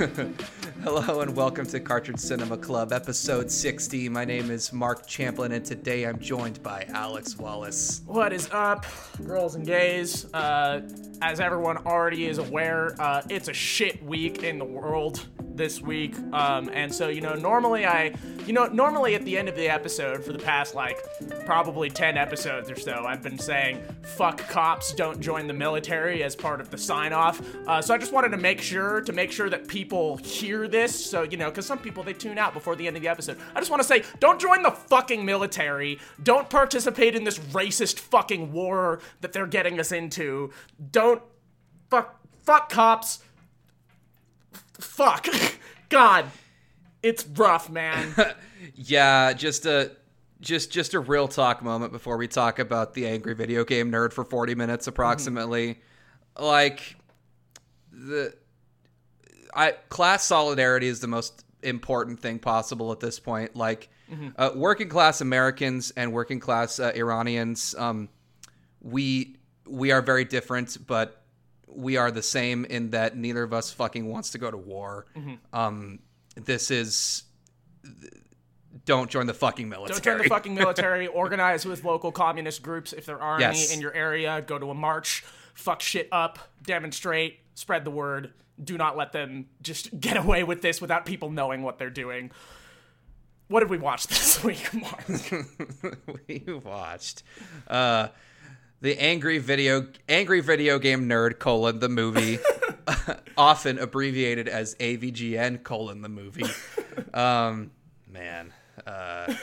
Hello and welcome to Cartridge Cinema Club, episode 60. My name is Mark Champlin, and today I'm joined by Alex Wallace. What is up, girls and gays? Uh, as everyone already is aware, uh, it's a shit week in the world this week. Um, and so, you know, normally I, you know, normally at the end of the episode for the past like probably 10 episodes or so, I've been saying, fuck cops, don't join the military as part of the sign off. Uh, so I just wanted to make sure, to make sure that people hear this. So, you know, because some people they tune out before the end of the episode. I just want to say, don't join the fucking military. Don't participate in this racist fucking war that they're getting us into. Don't fuck, fuck cops fuck. God, it's rough, man. yeah, just a just just a real talk moment before we talk about the angry video game nerd for 40 minutes approximately. Mm-hmm. Like the I class solidarity is the most important thing possible at this point. Like mm-hmm. uh, working class Americans and working class uh, Iranians um, we we are very different, but we are the same in that neither of us fucking wants to go to war. Mm-hmm. Um, this is don't join the fucking military. Don't join the fucking military. Organize with local communist groups if there are yes. any in your area. Go to a march. Fuck shit up. Demonstrate. Spread the word. Do not let them just get away with this without people knowing what they're doing. What did we watch this week, Mark? we watched. Uh, the angry video angry video game nerd colon the movie often abbreviated as avgn colon the movie. Um man uh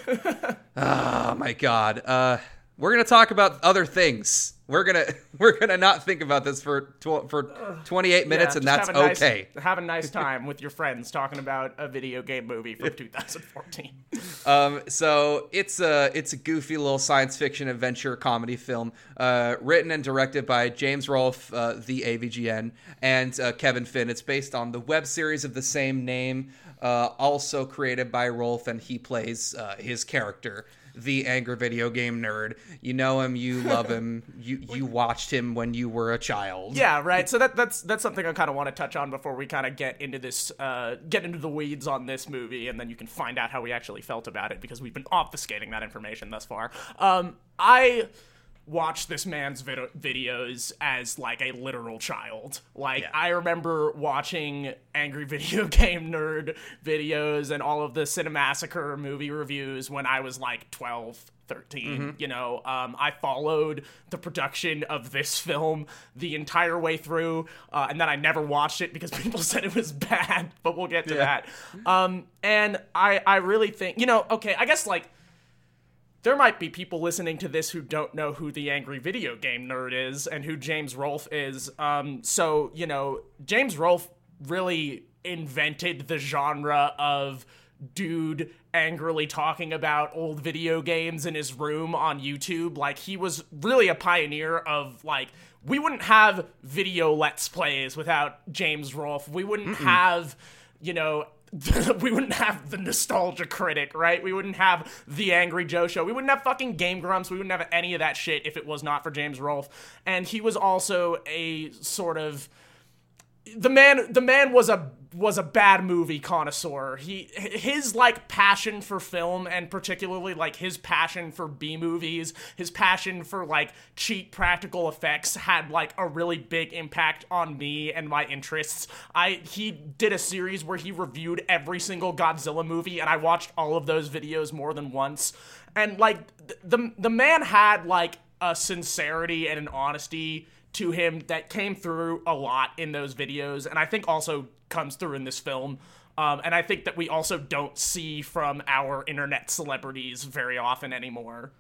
oh my god. Uh we're gonna talk about other things we're gonna we're gonna not think about this for tw- for 28 minutes yeah, and that's have okay nice, have a nice time with your friends talking about a video game movie from 2014 um so it's a it's a goofy little science fiction adventure comedy film uh, written and directed by james rolfe uh, the avgn and uh, kevin finn. It's based on the web series of the same name uh, also created by rolfe and he plays uh, his character the angry video game nerd. You know him, you love him, you you watched him when you were a child. Yeah, right. So that that's that's something I kind of want to touch on before we kind of get into this, uh, get into the weeds on this movie, and then you can find out how we actually felt about it because we've been obfuscating that information thus far. Um, I watch this man's vid- videos as like a literal child. Like yeah. I remember watching Angry Video Game Nerd videos and all of the Cinemassacre movie reviews when I was like 12, 13 mm-hmm. you know um, i followed the production of this film the entire way through uh, and then i never watched it because people said it was bad but we'll get to yeah. that um, and i i really think you know okay i guess like there might be people listening to this who don't know who the angry video game nerd is and who James Rolfe is. Um, so, you know, James Rolfe really invented the genre of dude angrily talking about old video games in his room on YouTube. Like, he was really a pioneer of, like, we wouldn't have video let's plays without James Rolfe. We wouldn't Mm-mm. have, you know, we wouldn't have the nostalgia critic, right? We wouldn't have the Angry Joe show. We wouldn't have fucking Game Grumps. We wouldn't have any of that shit if it was not for James Rolfe. And he was also a sort of the man the man was a was a bad movie connoisseur. He his like passion for film and particularly like his passion for B movies, his passion for like cheap practical effects had like a really big impact on me and my interests. I he did a series where he reviewed every single Godzilla movie and I watched all of those videos more than once. And like the the man had like a sincerity and an honesty to him that came through a lot in those videos, and I think also comes through in this film. Um, and I think that we also don't see from our internet celebrities very often anymore.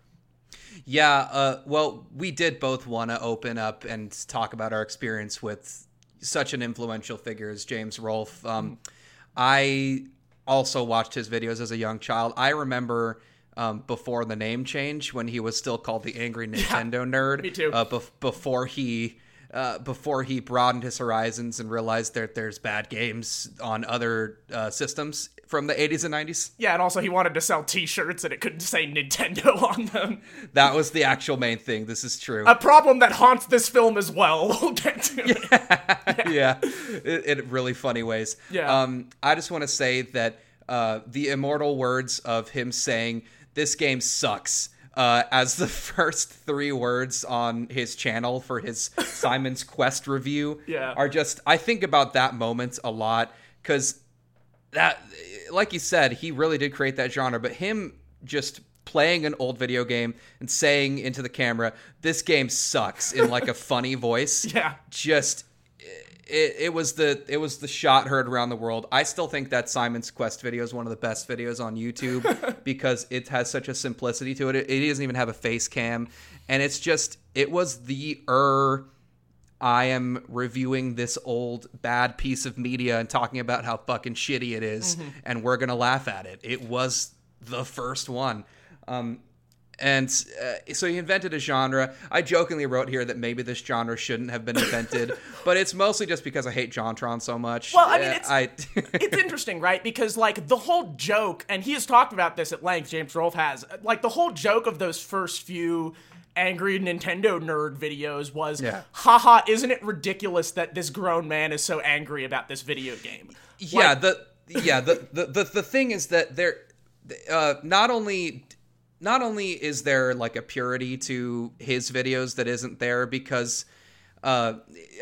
Yeah, uh, well, we did both want to open up and talk about our experience with such an influential figure as James Rolfe. Um, mm. I also watched his videos as a young child. I remember um, before the name change when he was still called the Angry Nintendo yeah, Nerd. Me too. Uh, before he uh, before he broadened his horizons and realized that there's bad games on other uh, systems from the 80s and 90s. Yeah, and also he wanted to sell T-shirts and it couldn't say Nintendo on them. That was the actual main thing. This is true. A problem that haunts this film as well. We'll get to it. yeah, in, in really funny ways. Yeah. Um, I just want to say that uh, the immortal words of him saying, "This game sucks." Uh, as the first three words on his channel for his Simon's Quest review Yeah. are just I think about that moment a lot because that like you said he really did create that genre but him just playing an old video game and saying into the camera this game sucks in like a funny voice Yeah. just it, it was the it was the shot heard around the world i still think that simon's quest video is one of the best videos on youtube because it has such a simplicity to it. it it doesn't even have a face cam and it's just it was the er I am reviewing this old bad piece of media and talking about how fucking shitty it is, and we're gonna laugh at it. It was the first one. Um, and uh, so he invented a genre. I jokingly wrote here that maybe this genre shouldn't have been invented, but it's mostly just because I hate JonTron so much. Well, I mean, it's- I it's interesting, right? Because like the whole joke, and he has talked about this at length. James Rolfe has like the whole joke of those first few angry Nintendo nerd videos was, Yeah. haha, isn't it ridiculous that this grown man is so angry about this video game? yeah the yeah the, the the the thing is that there uh not only not only is there like a purity to his videos that isn't there because uh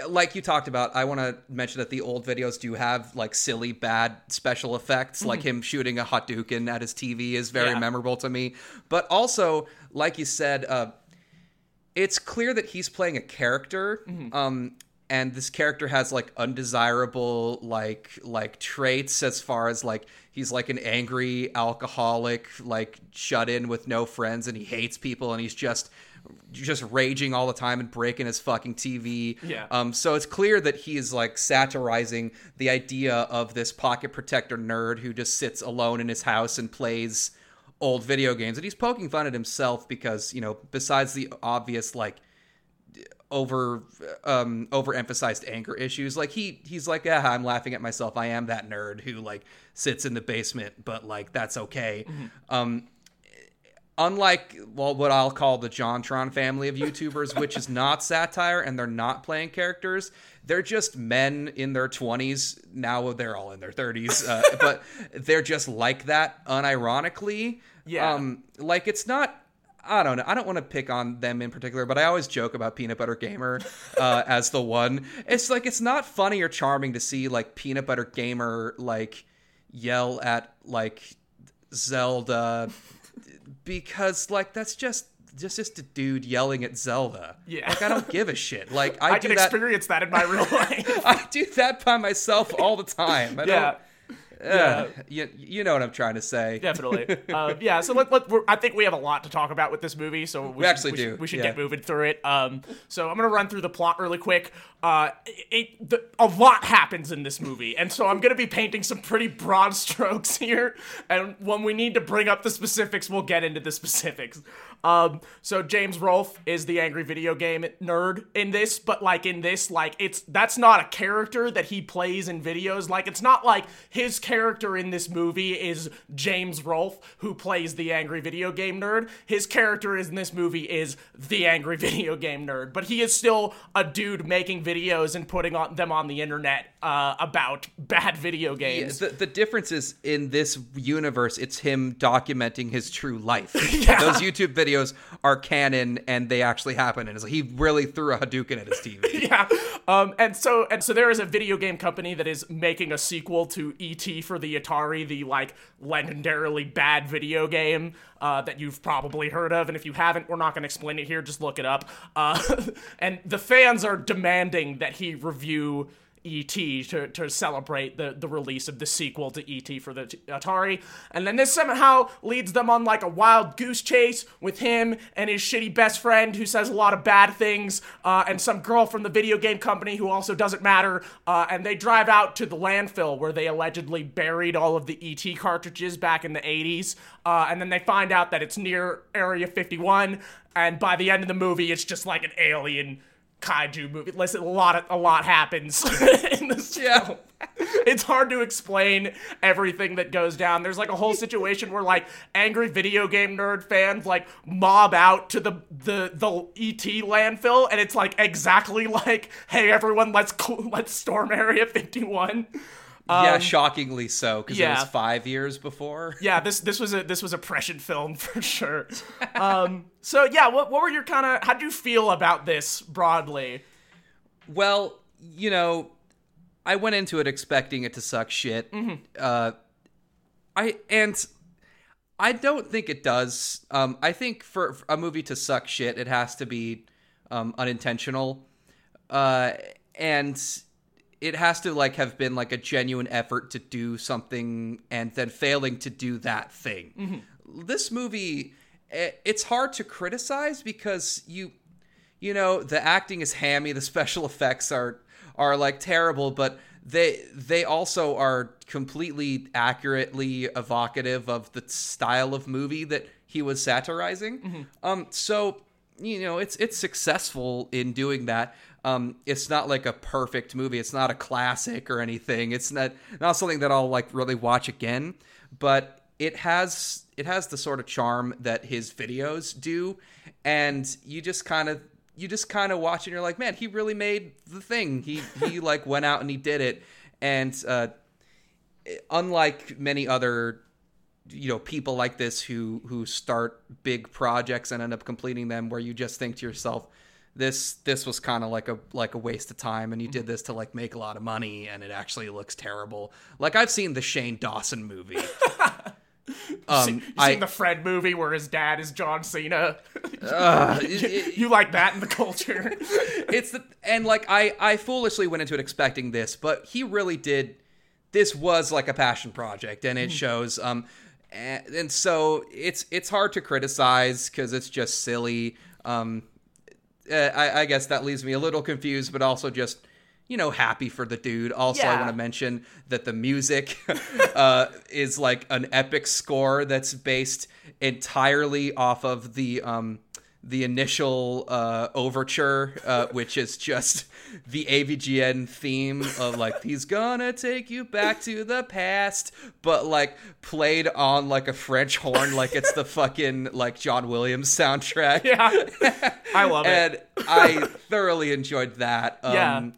like you talked about i want to mention that the old videos do have like silly bad special effects like him shooting a hot hadouken at his tv is very Yeah. memorable to me. But also like you said uh it's clear that he's playing a character um and this character has like undesirable like like traits as far as like he's like an angry alcoholic like shut in with no friends and he hates people and he's just just raging all the time and breaking his fucking TV. Yeah. Um so it's clear that he is like satirizing the idea of this pocket protector nerd who just sits alone in his house and plays old video games and he's poking fun at himself because you know besides the obvious like over um overemphasized anger issues. Like he he's like yeah i'm laughing at myself. I am that nerd who like sits in the basement but like that's okay. Um unlike well what i'll call the jontron family of youtubers which is not satire and they're not playing characters they're just men in their 20s now they're all in their 30s uh, but they're just like that unironically. Yeah. um like it's not I don't know. I don't want to pick on them in particular, but I always joke about Peanut Butter Gamer uh, as the one. It's like it's not funny or charming to see like Peanut Butter Gamer like yell at like Zelda because like that's just just just a dude yelling at Zelda. Yeah. Like I don't give a shit. Like I, I do can that. experience that in my real life. I do that by myself all the time. I yeah. Don't. Uh, you, you know what I'm trying to say. Definitely. Uh, yeah, so let, let, we're, I think we have a lot to talk about with this movie, so we, should- actually we do, Should, we should yeah. get moving through it. Um, so I'm going to run through the plot really quick. Uh, it, it- the, a lot happens in this movie, and so I'm going to be painting some pretty broad strokes here. And when we need to bring up the specifics, we'll get into the specifics. Um, so James Rolfe is the angry video game nerd in this, but like in this, like it's that's not a character that he plays in videos. Like it's not like his character in this movie is James Rolfe who plays the angry video game nerd. His character in this movie is the angry video game nerd, but he is still a dude making videos and putting on them on the internet uh, about bad video games. the, the difference is in this universe it's him documenting his true life Yeah. those youtube videos are canon and they actually happen and it's like he really threw a hadouken at his tv yeah. Um, and so and so there is a video game company that is making a sequel to ET for the Atari, the like legendarily bad video game uh, that you've probably heard of. And if you haven't, we're not going to explain it here. Just look it up. Uh, and the fans are demanding that he review. ET to, to celebrate the, the release of the sequel to ET for the Atari. And then this somehow leads them on like a wild goose chase with him and his shitty best friend who says a lot of bad things, uh, and some girl from the video game company who also doesn't matter. Uh, and they drive out to the landfill where they allegedly buried all of the ET cartridges back in the 80s. Uh, and then they find out that it's near Area 51. And by the end of the movie, it's just like an alien kaiju movie. Listen, a lot of, a lot happens in this film. It's hard to explain everything that goes down. There's like a whole situation where like angry video game nerd fans like mob out to the the the ET landfill, and it's like exactly like, hey everyone, let's let's storm Area 51. Yeah, shockingly so because it Um, was five years before. Yeah, this this was a this was a prescient film for sure. Um, so yeah, what what were your kind of how do you feel about this broadly? Well, you know, I went into it expecting it to suck shit. Uh, I and I don't think it does. Um, I think for, for a movie to suck shit, it has to be um, unintentional, uh, and it has to like have been like a genuine effort to do something and then failing to do that thing. This movie, eh, it's hard to criticize because you you know the acting is hammy the special effects are are like terrible but they they also are completely accurately evocative of the style of movie that he was satirizing. Um so you know it's it's successful in doing that um it's not like a perfect movie. It's not a classic or anything. It's not not something that I'll like really watch again but it has it has the sort of charm that his videos do and you just kind of you just kind of watch and you're like man he really made the thing. He he like went out and he did it. And uh unlike many other you know people like this who who start big projects and end up completing them where you just think to yourself this this was kind of like a like a waste of time and you did this to like make a lot of money and it actually looks terrible like i've seen the shane dawson movie um You i seen the Fred movie where his dad is John Cena? uh, it- you like that in the culture? it's the and like I I foolishly went into it expecting this, but he really did. This was like a passion project, and it shows. Um, and, and so it's it's hard to criticize because it's just silly. Um, uh, I, I guess that leaves me a little confused, but also just you know happy for the dude. Also, I want to mention that the music uh, is like an epic score that's based entirely off of the um, the initial uh, overture, uh, which is just the AVGN theme of like he's gonna take you back to the past, but like played on like a French horn, like it's the fucking like John Williams soundtrack. yeah, I love it. and I thoroughly enjoyed that. Um, Yeah.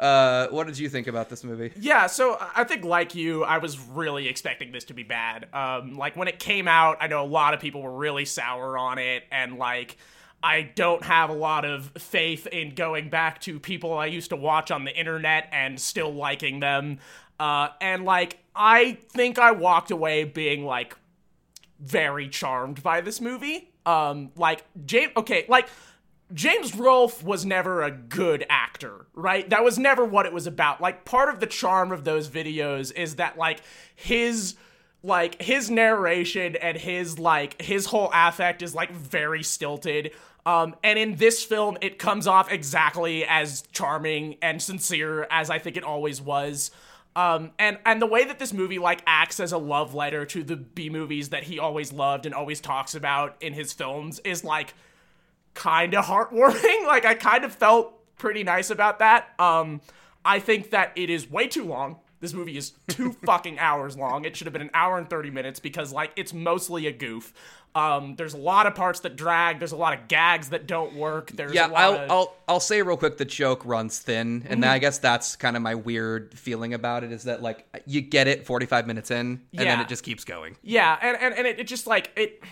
Uh, what did you think about this movie? Yeah, so I think like you, I was really expecting this to be bad. Um, like when it came out, I know a lot of people were really sour on it, and like I don't have a lot of faith in going back to people I used to watch on the internet and still liking them. Uh, and like I think I walked away being like very charmed by this movie. Um, like James, okay, like James Rolfe was never a good actor, right? That was never what it was about. Like part of the charm of those videos is that like his like his narration and his like his whole affect is like very stilted. Um, and in this film, it comes off exactly as charming and sincere as I think it always was. Um, and and the way that this movie like acts as a love letter to the B movies that he always loved and always talks about in his films is like kind of heartwarming. like I kind of felt pretty nice about that. Um, I think that it is way too long. This movie is two fucking hours long. It should have been an hour and 30 minutes because like it's mostly a goof. Um, there's a lot of parts that drag. There's a lot of gags that don't work. There's Yeah, a lot I'll, of... I'll I'll say real quick the joke runs thin, and Mm-hmm. I guess that's kind of my weird feeling about it is that like you get it 45 minutes in, and then it just keeps going. Yeah, and and, and it, it just like it.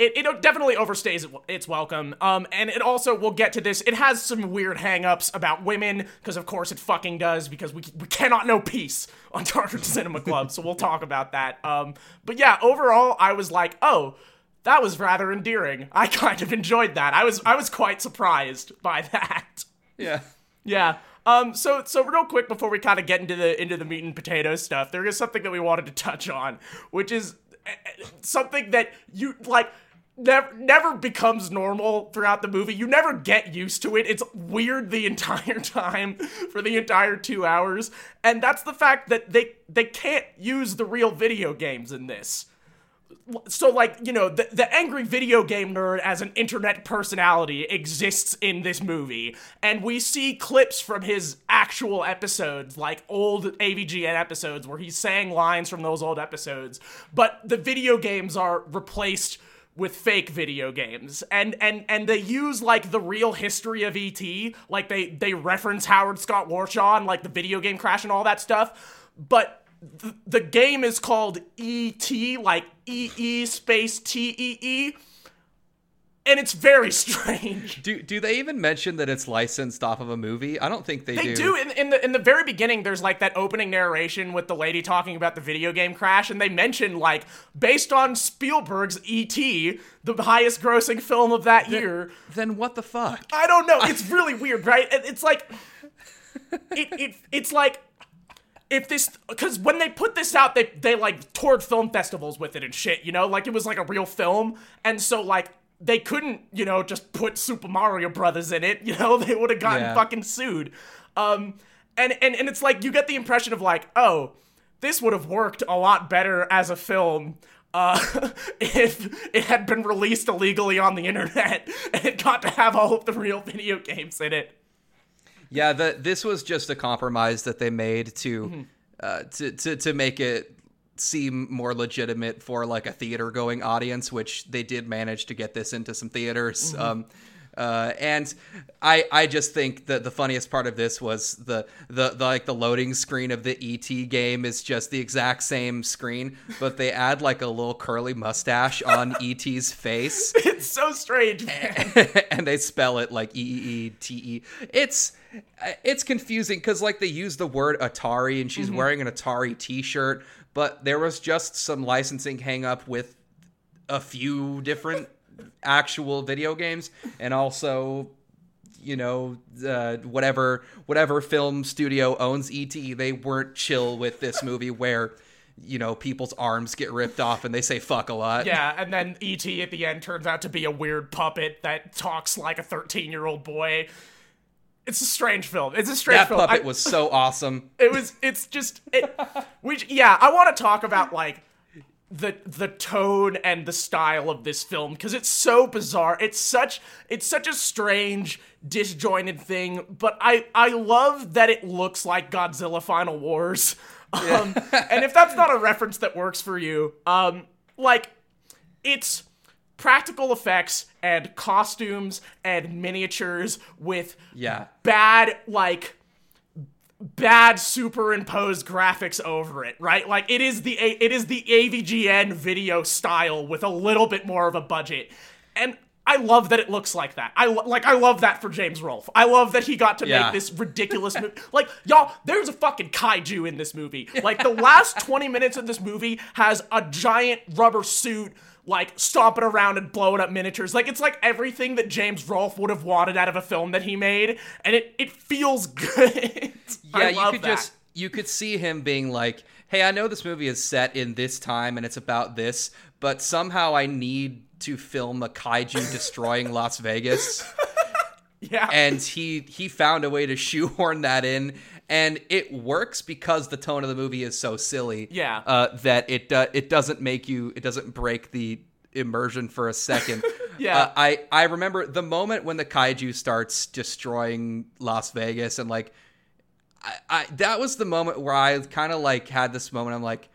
It, it definitely overstays its welcome. Um, and it also, we'll get to this, it has some weird hangups about women, because of course it fucking does, because we, we cannot know peace on Cartridge Cinema Club, so we'll talk about that. Um, but yeah, overall, I was like, oh, that was rather endearing. I kind of enjoyed that. I was I was quite surprised by that. Yeah. Yeah. Um. So so real quick before we kind of get into the into the meat and potatoes stuff, there is something that we wanted to touch on, which is uh, uh, something that you like. Never, never becomes normal throughout the movie. You never get used to it. It's weird the entire time for the entire two hours, and that's the fact that they they can't use the real video games in this. so like you know the, the angry video game nerd as an internet personality exists in this movie and we see clips from his actual episodes like old avgn episodes where he's saying lines from those old episodes but the video games are replaced with fake video games. And and and they use like the real history of et like they they reference howard scott warshaw and like the video game crash and all that stuff. But the, the game is called ET, like E E space T E E, and it's very strange. Do do they even mention that it's licensed off of a movie? I don't think they, do. They do in, in the in the very beginning. There's like that opening narration with the lady talking about the video game crash, and they mention like based on Spielberg's E.T., the highest grossing film of that year. Then what the fuck? I don't know. It's really weird, right? It's like it, it it's like if this because when they put this out, they they like toured film festivals with it and shit. You know, like it was like a real film, and so like. They couldn't, you know, just put Super Mario Brothers in it. You know, they would have gotten Yeah. fucking sued. Um, and and and it's like you get the impression of like, oh, this would have worked a lot better as a film uh, if it had been released illegally on the internet and it got to have all of the real video games in it. Yeah, the this was just a compromise that they made to Mm-hmm. uh, to, to to make it seem more legitimate for like a theater going audience, which they did manage to get this into some theaters. Mm-hmm. Um, uh, and I I just think that the funniest part of this was the, the the like the loading screen of the ET game is just the exact same screen, but they add like a little curly mustache on ET's face It's so strange. and they spell it like E E E T E. It's it's confusing because like they use the word Atari and she's wearing an Atari T-shirt, but there was just some licensing hang up with a few different actual video games and also you know uh, whatever whatever film studio owns ET they weren't chill with this movie where you know people's arms get ripped off and they say fuck a lot Yeah, and then E.T. at the end turns out to be a weird puppet that talks like a 13 year old boy. It's a strange film. It's a strange that film. That puppet I- was so awesome It was. It's just. It, we. Yeah, I want to talk about like the the tone and the style of this film because it's so bizarre. It's such. It's such a strange, disjointed thing. But I I love that it looks like Godzilla Final Wars. Um, and if that's not a reference that works for you, um, like it's practical effects and costumes and miniatures with yeah bad like bad superimposed graphics over it right like it is the it is the avgn video style with a little bit more of a budget and I love that it looks like that. I lo- like I love that for James Rolfe. I love that he got to Yeah. make this ridiculous movie. Like y'all, there's a fucking kaiju in this movie. Like the last 20 minutes of this movie has a giant rubber suit like stomping around and blowing up miniatures. Like it's like everything that James Rolfe would have wanted out of a film that he made, and it it feels good. Yeah, you could that. just you could see him being like, "Hey, I know this movie is set in this time and it's about this, but somehow I need to film a kaiju destroying Las Vegas." yeah. And he he found a way to shoehorn that in and it works because the tone of the movie is so silly. Yeah. Uh, that it uh, it doesn't make you it doesn't break the immersion for a second. Yeah. Uh, I I remember the moment when the kaiju starts destroying Las Vegas and like I, I that was the moment where I kind of like had this moment. I'm like,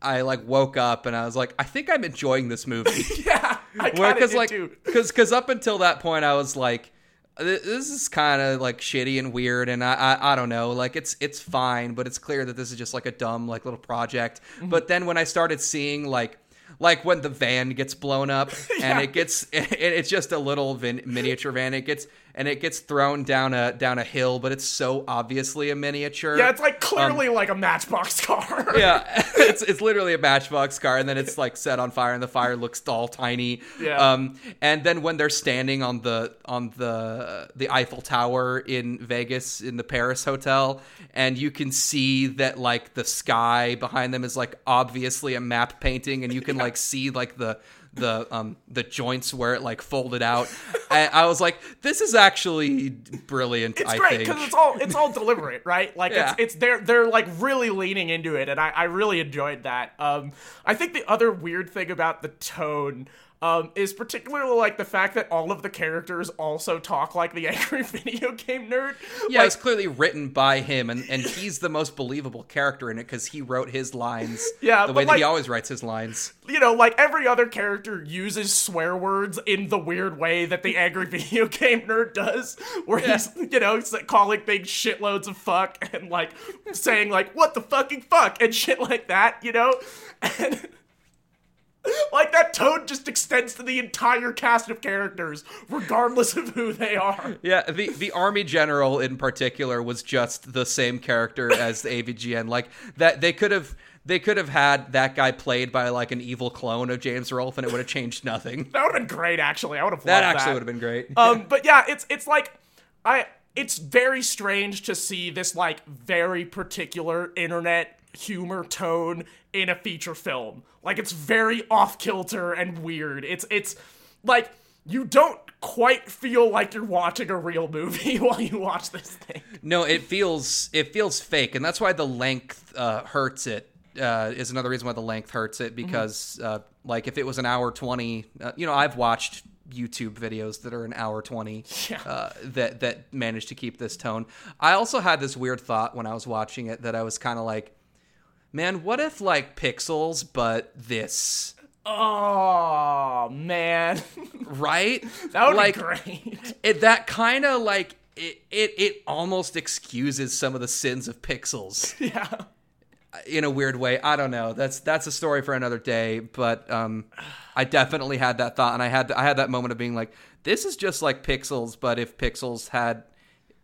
I like woke up and I was like, I think I'm enjoying this movie. yeah. I kind of Because like, because because up until that point, I was like, "Th- this is kind of like shitty and weird, and I, I I don't know, like it's it's fine, but it's clear that this is just like a dumb like little project. Mm-hmm. But then when I started seeing like. Like when the van gets blown up and Yeah. it gets it, it's just a little vin- miniature van. It gets and it gets thrown down a down a hill, but it's so obviously a miniature. Yeah, it's like clearly like a Matchbox car. Um, yeah, it's it's literally a matchbox car, and then it's like set on fire, and the fire looks all tiny. Yeah. Um, and then when they're standing on the on the the Eiffel Tower in Vegas in the Paris hotel, and you can see that like the sky behind them is like obviously a matte painting, and you can like see like the the um the joints where it like folded out. I, I was like, this is actually brilliant. It's I great because it's all it's all deliberate, right? Like Yeah. it's it's they're they're like really leaning into it, and I I really enjoyed that. Um, I think the other weird thing about the tone. Um, is particularly like the fact that all of the characters also talk like the angry video game nerd. yeah, like, it's clearly written by him, and, and he's the most believable character in it because he wrote his lines. Yeah, the way that he always writes his lines. you know, like every other character uses swear words in the weird way that the angry video game nerd does, where he's, you know, like, calling things shitloads of fuck and like saying like what the fucking fuck and shit like that, you know, and like that tone just extends to the entire cast of characters, regardless of who they are. Yeah, the the army general in particular was just the same character as the AVGN. Like that, they could have they could have had that guy played by like an evil clone of James Rolfe, and it would have changed nothing. That would have been great, actually. I would have loved That actually that. would have been great. um but yeah it's it's like i it's very strange to see this like very particular internet humor tone in a feature film like it's very off kilter and weird it's it's like you don't quite feel like you're watching a real movie while you watch this thing No, it feels it feels fake, and that's why the length uh, hurts it. Uh, is another reason why the length hurts it because uh, like if it was an hour twenty, uh, you know, I've watched YouTube videos that are an hour twenty Yeah. uh, that that manage to keep this tone. I also had this weird thought when I was watching it that I was kind of like, man, what if like Pixels, but this, oh man right? that would like, be great it that kind of like it, it it almost excuses some of the sins of Pixels. yeah in a weird way. I don't know. That's that's a story for another day. But um, I definitely had that thought, and I had I had that moment of being like, this is just like Pixels, but if Pixels had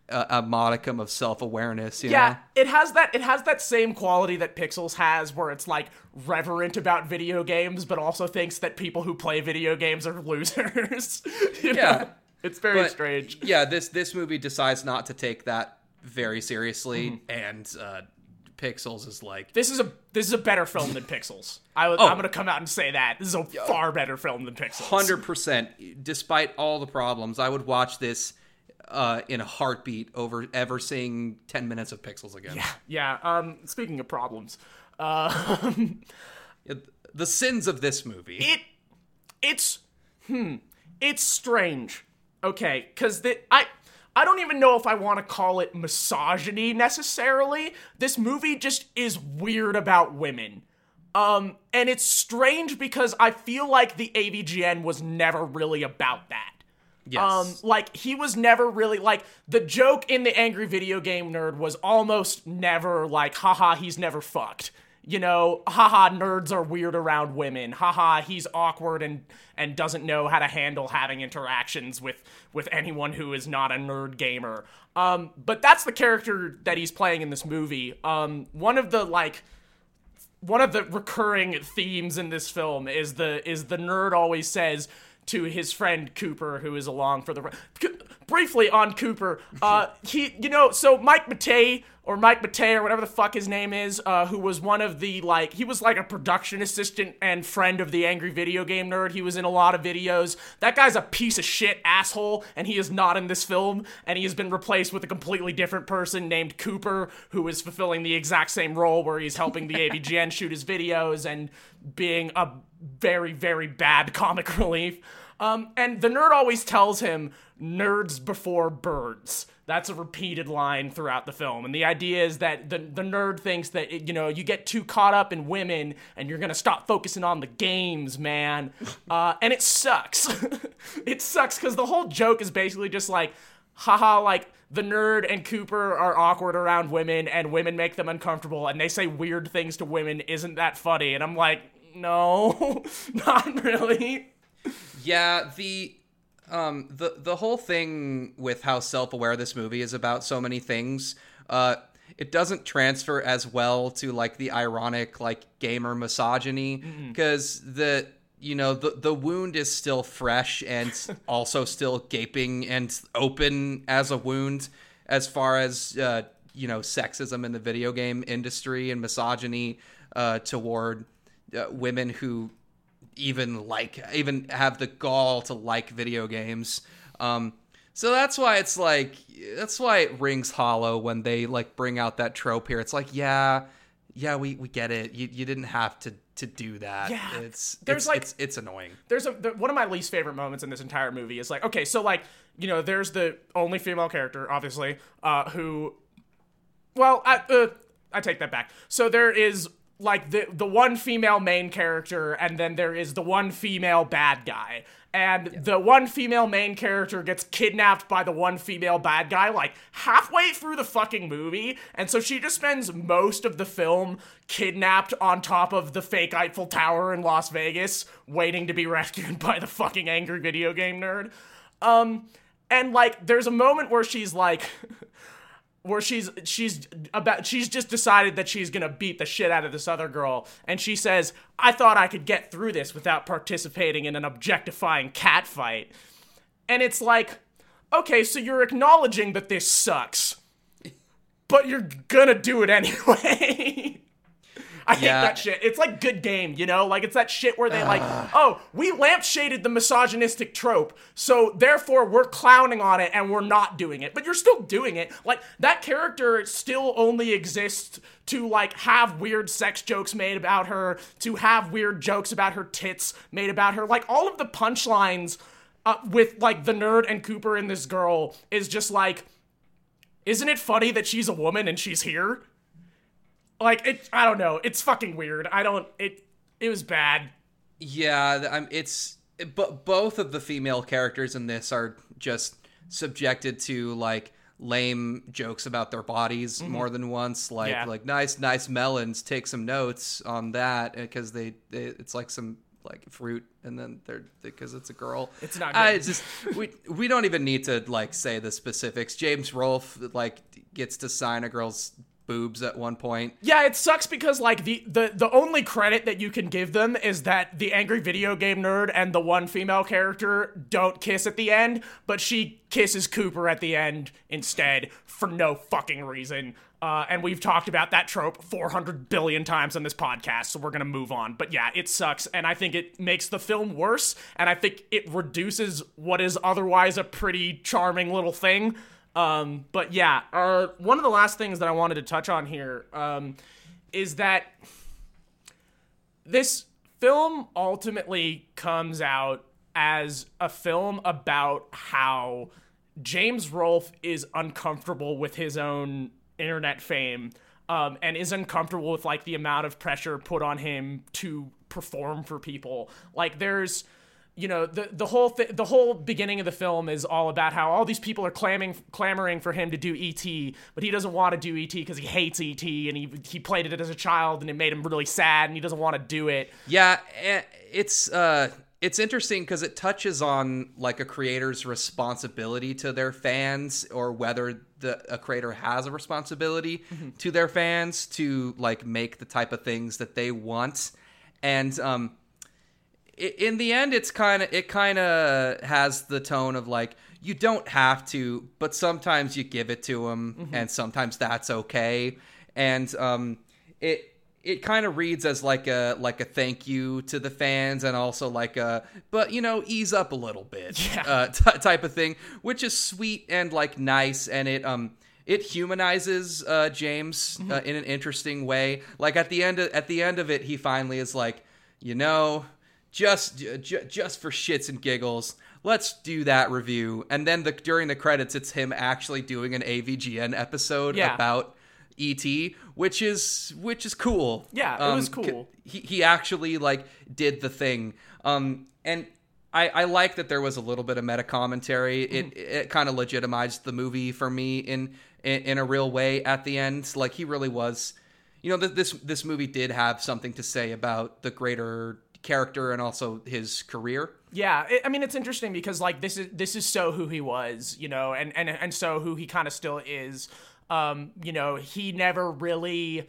a, a modicum of self awareness, Yeah, know. it has that. It has that same quality that Pixels has, where it's like reverent about video games, but also thinks that people who play video games are losers. You know? Yeah. it's very But, strange. Yeah, this this movie decides not to take that very seriously, Mm-hmm. and uh, Pixels is like, This is a this is a better film than Pixels. I, Oh. I'm gonna come out and say that this is a far better film than Pixels. hundred percent. Despite all the problems, I would watch this. Uh, in a heartbeat over ever seeing 10 minutes of pixels again. Yeah. Um. Speaking of problems, uh, The sins of this movie. it it's hmm it's strange okay because the i i don't even know if i want to call it misogyny necessarily this movie just is weird about women um and it's strange because i feel like the avgn was never really about that yes. um, like he was never really like the joke in the angry video game nerd was almost never like, haha, he's never fucked. You know, haha, nerds are weird around women. Haha, he's awkward and and doesn't know how to handle having interactions with with anyone who is not a nerd gamer. Um, but that's the character that he's playing in this movie. Um, one of the like one of the recurring themes in this film is the is the nerd always says to his friend Cooper, who is along for the briefly on Cooper. Uh, he, you know, so Mike Matei or Mike Matei or whatever the fuck his name is, uh, who was one of the like he was like a production assistant and friend of the angry video game nerd. He was in a lot of videos. That guy's a piece of shit asshole, and he is not in this film. And he has been replaced with a completely different person named Cooper, who is fulfilling the exact same role where he's helping the AVGN shoot his videos and being a very very bad comic relief. Um, and the nerd always tells him, nerds before birds. That's a repeated line throughout the film. And the idea is that the, the nerd thinks that, it, you know, you get too caught up in women and you're going to stop focusing on the games, man. Uh, and it sucks. it sucks because the whole joke is basically just like, haha, like the nerd and Cooper are awkward around women and women make them uncomfortable and they say weird things to women. Isn't that funny? And I'm like, no, not really. Yeah, the um the the whole thing with how self-aware this movie is about so many things, uh it doesn't transfer as well to like the ironic like gamer misogyny because the you know the the wound is still fresh and also still gaping and open as a wound as far as uh you know sexism in the video game industry and misogyny uh toward uh, women who even like even have the gall to like video games. Um, so that's why it's like that's why it rings hollow when they like bring out that trope here. It's like, yeah, yeah, we, we get it. You you didn't have to to do that. Yeah. it's There's, it's, like- it's, it's annoying. there's a the, one of my least favorite moments in this entire movie is like okay so like you know there's the only female character obviously uh who well i uh, i take that back so there is like the the one female main character and then there is the one female bad guy. And the one female main character gets kidnapped by the one female bad guy like halfway through the fucking movie and so she just spends most of the film kidnapped on top of the fake Eiffel Tower in Las Vegas waiting to be rescued by the fucking angry video game nerd. Um and like there's a moment where she's like where she's she's about she's just decided that she's gonna beat the shit out of this other girl. And she says i thought i could get through this without participating in an objectifying cat fight. And it's like okay so you're acknowledging that this sucks but you're gonna do it anyway I hate Yeah. that shit. It's like good game, you know? Like it's that shit where they like, oh, we lampshaded the misogynistic trope, so therefore we're clowning on it and we're not doing it. But you're still doing it. Like that character still only exists to like have weird sex jokes made about her, to have weird jokes about her tits made about her. Like all of the punchlines uh, with like the nerd and Cooper and this girl is just like, isn't it funny that she's a woman and she's here? Like it, I don't know. It's fucking weird. I don't. It. It was bad. Yeah, I'm, it's but both of the female characters in this are just subjected to like lame jokes about their bodies mm-hmm. more than once. Like Yeah. like nice nice melons. Take some notes on that uh, because they, they it's like some like fruit and then they're because it's a girl. It's not I good. just we we don't even need to like say the specifics. James Rolfe like gets to sign a girl's boobs at one point. Yeah, it sucks because like the the the only credit that you can give them is that the angry video game nerd and the one female character don't kiss at the end, but she kisses Cooper at the end instead for no fucking reason. Uh, and we've talked about that trope 400 billion times on this podcast, so we're gonna move on. But yeah, it sucks, and I think it makes the film worse, and I think it reduces what is otherwise a pretty charming little thing. Um, but yeah, uh, one of the last things that I wanted to touch on here um, is that this film ultimately comes out as a film about how James Rolfe is uncomfortable with his own internet fame um, and is uncomfortable with like the amount of pressure put on him to perform for people. Like there's you know the the whole th- the whole beginning of the film is all about how all these people are clamming clamoring for him to do ET, but he doesn't want to do ET because he hates ET and he he played it as a child and it made him really sad and he doesn't want to do it. Yeah, eh, it's uh it's interesting because it touches on like a creator's responsibility to their fans or whether the a creator has a responsibility to their fans to like make the type of things that they want and um in the end it's kind of it kind of has the tone of like you don't have to but sometimes you give it to them and sometimes that's okay and um it it kind of reads as like a like a thank you to the fans and also like a but you know ease up a little bit Yeah. uh, t- type of thing which is sweet and like nice and it um it humanizes uh, James uh, in an interesting way. Like at the end of, at the end of it, he finally is like, you know, just j- just for shits and giggles, let's do that review. And then the during the credits, it's him actually doing an AVGN episode Yeah. about ET, which is which is cool. Yeah, it was cool. He he actually like did the thing. Um, and I, I like that there was a little bit of meta commentary. It Mm-hmm. it kind of legitimized the movie for me in, in in a real way at the end. Like he really was, you know, th- this this movie did have something to say about the greater character and also his career. Yeah, it, I mean it's interesting because like this is this is so who he was, you know, and and and so who he kind of still is. Um, you know, he never really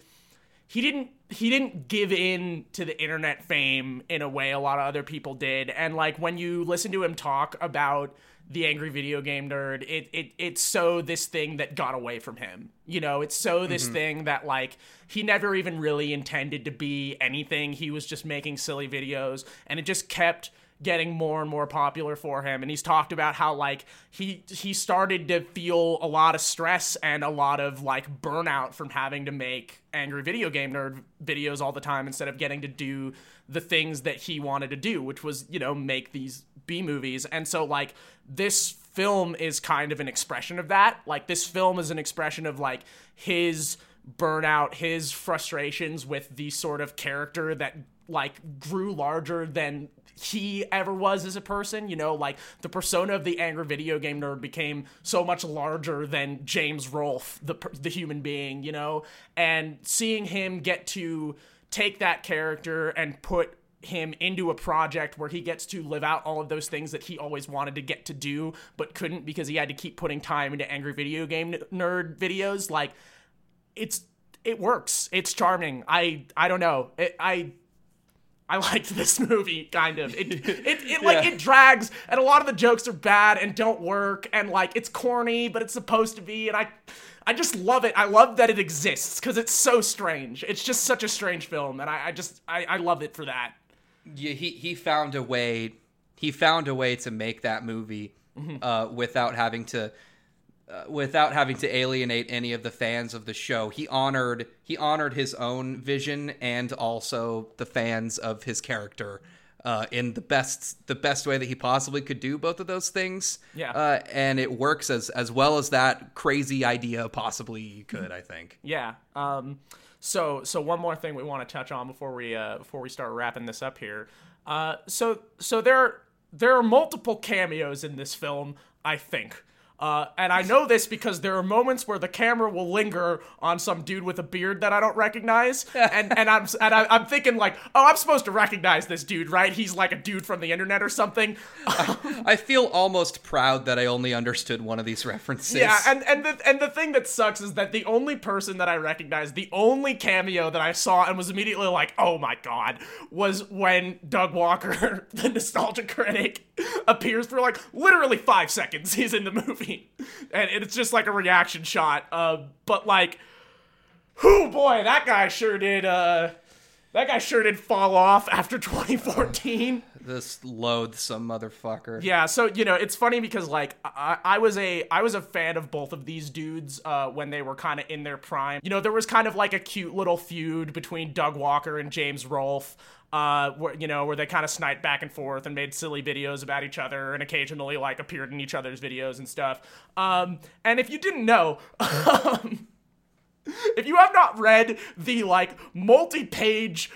he didn't he didn't give in to the internet fame in a way a lot of other people did. And like when you listen to him talk about the angry video game nerd. It it it's so this thing that got away from him. You know, it's so this mm-hmm. thing that like he never even really intended to be anything. He was just making silly videos and it just kept getting more and more popular for him. And he's talked about how like he he started to feel a lot of stress and a lot of like burnout from having to make angry video game nerd videos all the time instead of getting to do the things that he wanted to do which was you know make these B movies. And so like this film is kind of an expression of that. Like this film is an expression of like his burnout his frustrations with the sort of character that like grew larger than he ever was as a person. You know, like the persona of the angry video game nerd became so much larger than James Rolfe, the the human being. You know, and seeing him get to take that character and put him into a project where he gets to live out all of those things that he always wanted to get to do but couldn't because he had to keep putting time into angry video game nerd videos like it's it works it's charming i i don't know it, i I liked this movie kind of. It it, it like Yeah. it drags and a lot of the jokes are bad and don't work and like it's corny but it's supposed to be and I I just love it. I love that it exists because it's so strange. It's just such a strange film and I, I just I, I love it for that. yeah, he he found a way he found a way to make that movie uh, without having to uh, without having to alienate any of the fans of the show. He honored he honored his own vision and also the fans of his character uh, in the best the best way that he possibly could do both of those things. Yeah. uh, and it works as as well as that crazy idea possibly could. I think. Yeah. Um. So so one more thing we want to touch on before we uh before we start wrapping this up here. Uh. So so there there are multiple cameos in this film. I think. Uh, and I know this because there are moments where the camera will linger on some dude with a beard that I don't recognize, and and I'm and I, I'm thinking like, oh, I'm supposed to recognize this dude, right? He's like a dude from the internet or something. I feel almost proud that I only understood one of these references. Yeah, and and the and the thing that sucks is that the only person that I recognized, the only cameo that I saw and was immediately like, "Oh my god," was when Doug Walker, the nostalgia critic, appears for like literally 5 seconds. He's in the movie. And it's just like a reaction shot. Uh but like whoo boy, that guy sure did uh that guy sure did fall off after 2014. this loathsome motherfucker. Yeah, so you know, it's funny because like I, I was a I was a fan of both of these dudes uh, when they were kind of in their prime. You know, there was kind of like a cute little feud between Doug Walker and James Rolfe. Uh, where you know where they kind of sniped back and forth and made silly videos about each other and occasionally like appeared in each other's videos and stuff. Um, and if you didn't know, if you have not read the like multi-page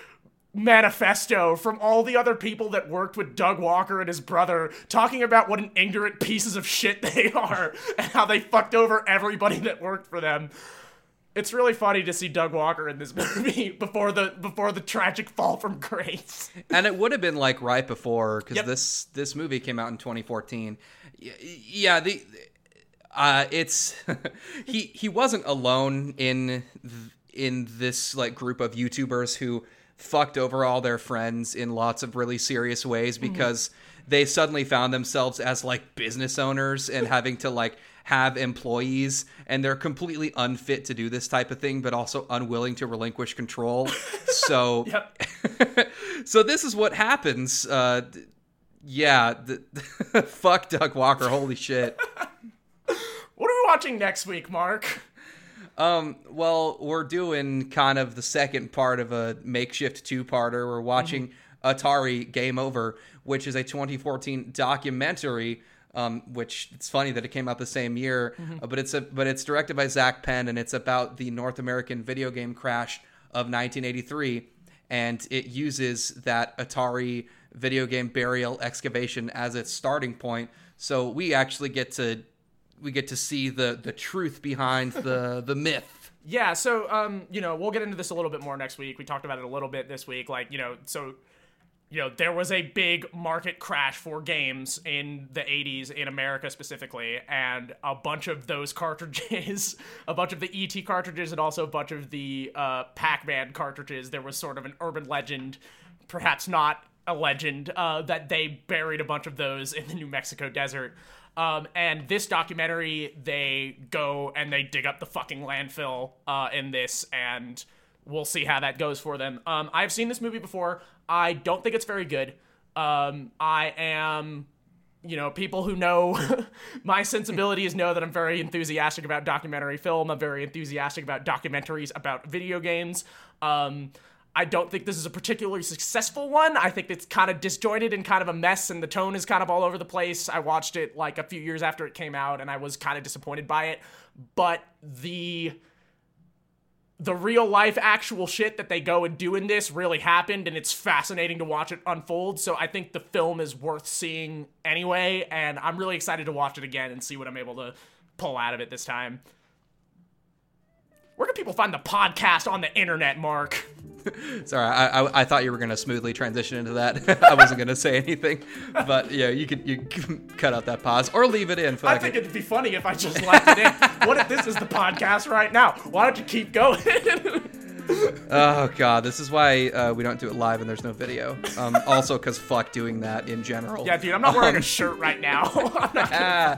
manifesto from all the other people that worked with Doug Walker and his brother talking about what an ignorant pieces of shit they are and how they fucked over everybody that worked for them. It's really funny to see Doug Walker in this movie before the before the tragic fall from grace. and it would have been like right before because Yep. this this movie came out in 2014 yeah the uh it's he he wasn't alone in in this like group of youtubers who fucked over all their friends in lots of really serious ways because they suddenly found themselves as like business owners and having to like have employees and they're completely unfit to do this type of thing but also unwilling to relinquish control so so this is what happens. Uh, yeah, the, fuck Doug Walker. Holy shit. What are we watching next week, Mark? Um, well, we're doing kind of the second part of a makeshift two-parter. We're watching Atari Game Over, which is a 2014 documentary. Um, which it's funny that it came out the same year, uh, but it's a but it's directed by Zak Penn and it's about the North American video game crash of 1983, and it uses that Atari video game burial excavation as its starting point. So we actually get to we get to see the the truth behind the the myth. Yeah, so um, you know, we'll get into this a little bit more next week. We talked about it a little bit this week. Like, you know, so you know, there was a big market crash for games in the 80s in America specifically, and a bunch of those cartridges, a bunch of the ET cartridges, and also a bunch of the uh, Pac Man cartridges, there was sort of an urban legend, perhaps not a legend, uh, that they buried a bunch of those in the New Mexico desert. Um, and this documentary, they go and they dig up the fucking landfill uh, in this, and we'll see how that goes for them. Um, I've seen this movie before. I don't think it's very good. Um, I am you know, people who know my sensibilities know that I'm very enthusiastic about documentary film. I'm very enthusiastic about documentaries about video games. Um, I don't think this is a particularly successful one. I think it's kind of disjointed and kind of a mess, and the tone is kind of all over the place. I watched it like a few years after it came out, and I was kind of disappointed by it. But the the real life actual shit that they go and do in this really happened and it's fascinating to watch it unfold so i think the film is worth seeing anyway and i'm really excited to watch it again and see what i'm able to pull out of it this time where can people find the podcast on the internet mark Sorry, I, I, I thought you were gonna smoothly transition into that. I wasn't gonna say anything, but yeah, you could you cut out that pause or leave it in. I think it. would be funny if i just left it in what if this podcast right now why don't you keep going Oh god, this is why uh, we don't do it live and there's no video. Um, also, because fuck doing that in general. yeah dude i'm not wearing a shirt right now Ah,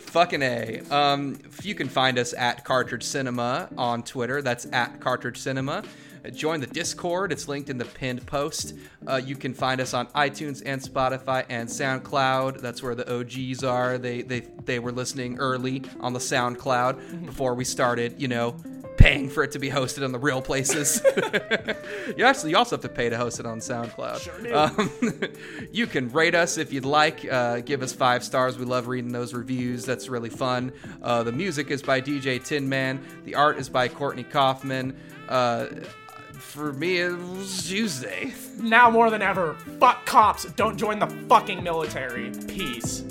fucking a. Um, you can find us at Cartridge Cinema on Twitter. That's at Cartridge Cinema. Join the Discord. It's linked in the pinned post. Uh, you can find us on iTunes and Spotify and SoundCloud. That's where the OGs are. They they they were listening early on the SoundCloud before we started. You know. Paying for it to be hosted on the real places. you actually you also have to pay to host it on SoundCloud. Sure. Um, you can rate us if you'd like. Uh, give us five stars. We love reading those reviews. That's really fun. Uh, the music is by DJ Tin Man. The art is by Courtney Kaufman. Uh, for me, it was Tuesday. now more than ever fuck cops don't join the fucking military peace